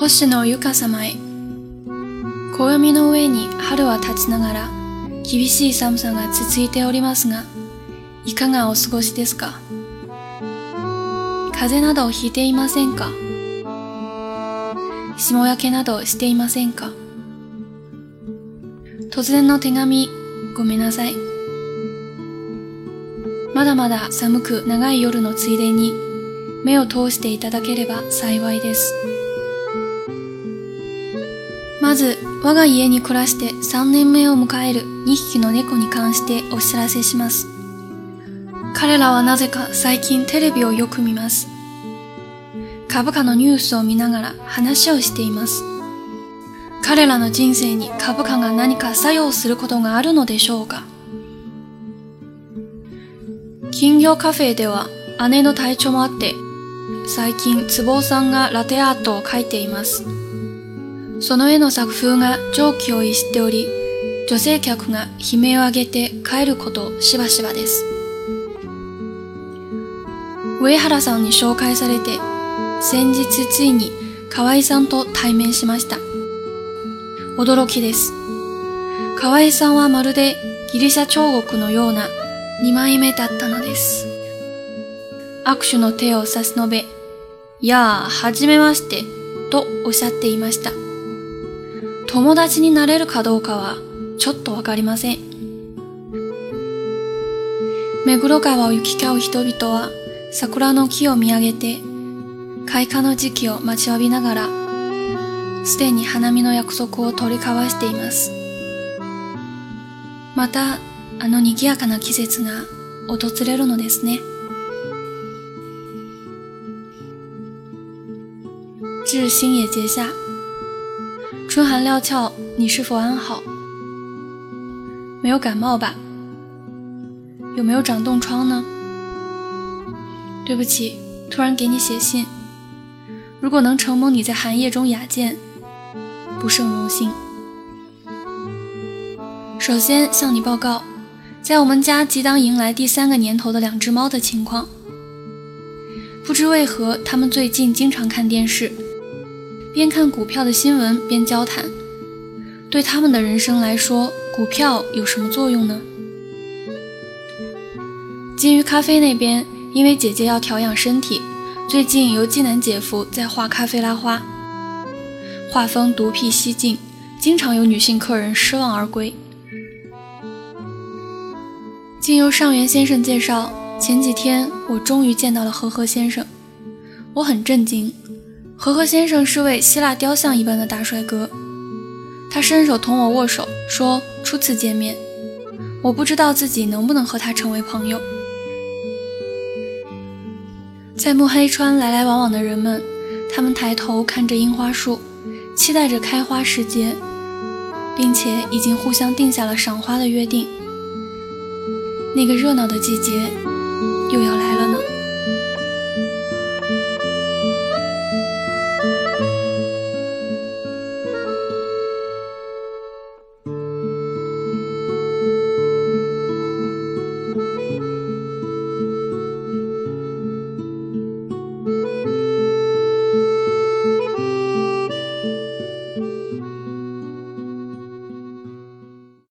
星野ゆか様へ。暦の上に春は立ちながら、厳しい寒さが続いておりますが、いかがお過ごしですか？風邪などひいていませんか？霜焼けなどしていませんか？突然の手紙、ごめんなさい。まだまだ寒く長い夜のついでに目を通していただければ幸いです。まず、我が家に暮らして3年目を迎える2匹の猫に関してお知らせします。彼らはなぜか最近テレビをよく見ます。株価のニュースを見ながら話をしています。彼らの人生に株価が何か作用することがあるのでしょうか金魚カフェでは姉の体調もあって最近坪さんがラテアートを描いています。その絵の作風が常軌を逸しており、女性客が悲鳴を上げて帰ることしばしばです。上原さんに紹介されて、先日ついに河合さんと対面しました。驚きです。河合さんはまるでギリシャ彫刻のような二枚目だったのです。握手の手を差し伸べ、やあ、はじめまして、とおっしゃっていました。友達になれるかどうかは、ちょっとわかりません。目黒川を行き交う人々は、桜の木を見上げて、開花の時期を待ちわびながら、すでに花見の約束を取り交わしています。また、あの賑やかな季節が訪れるのですね。至星野节下，春寒料峭，你是否安好？没有感冒吧？有没有长冻疮呢？对不起，突然给你写信。如果能承蒙你在寒夜中雅见，不胜荣幸。首先向你报告，在我们家即将迎来第三个年头的两只猫的情况。不知为何，它们最近经常看电视。边看股票的新闻边交谈，对他们的人生来说，股票有什么作用呢？金鱼咖啡那边，因为姐姐要调养身体，最近由济南姐夫在画咖啡拉花，画风独辟蹊径，经常有女性客人失望而归。经由上元先生介绍，前几天我终于见到了和和先生，我很震惊。和和先生是位希腊雕像一般的大帅哥，他伸手同我握手，说初次见面，我不知道自己能不能和他成为朋友。在木黑川来来往往的人们，他们抬头看着樱花树，期待着开花时节，并且已经互相定下了赏花的约定。那个热闹的季节又要来了呢。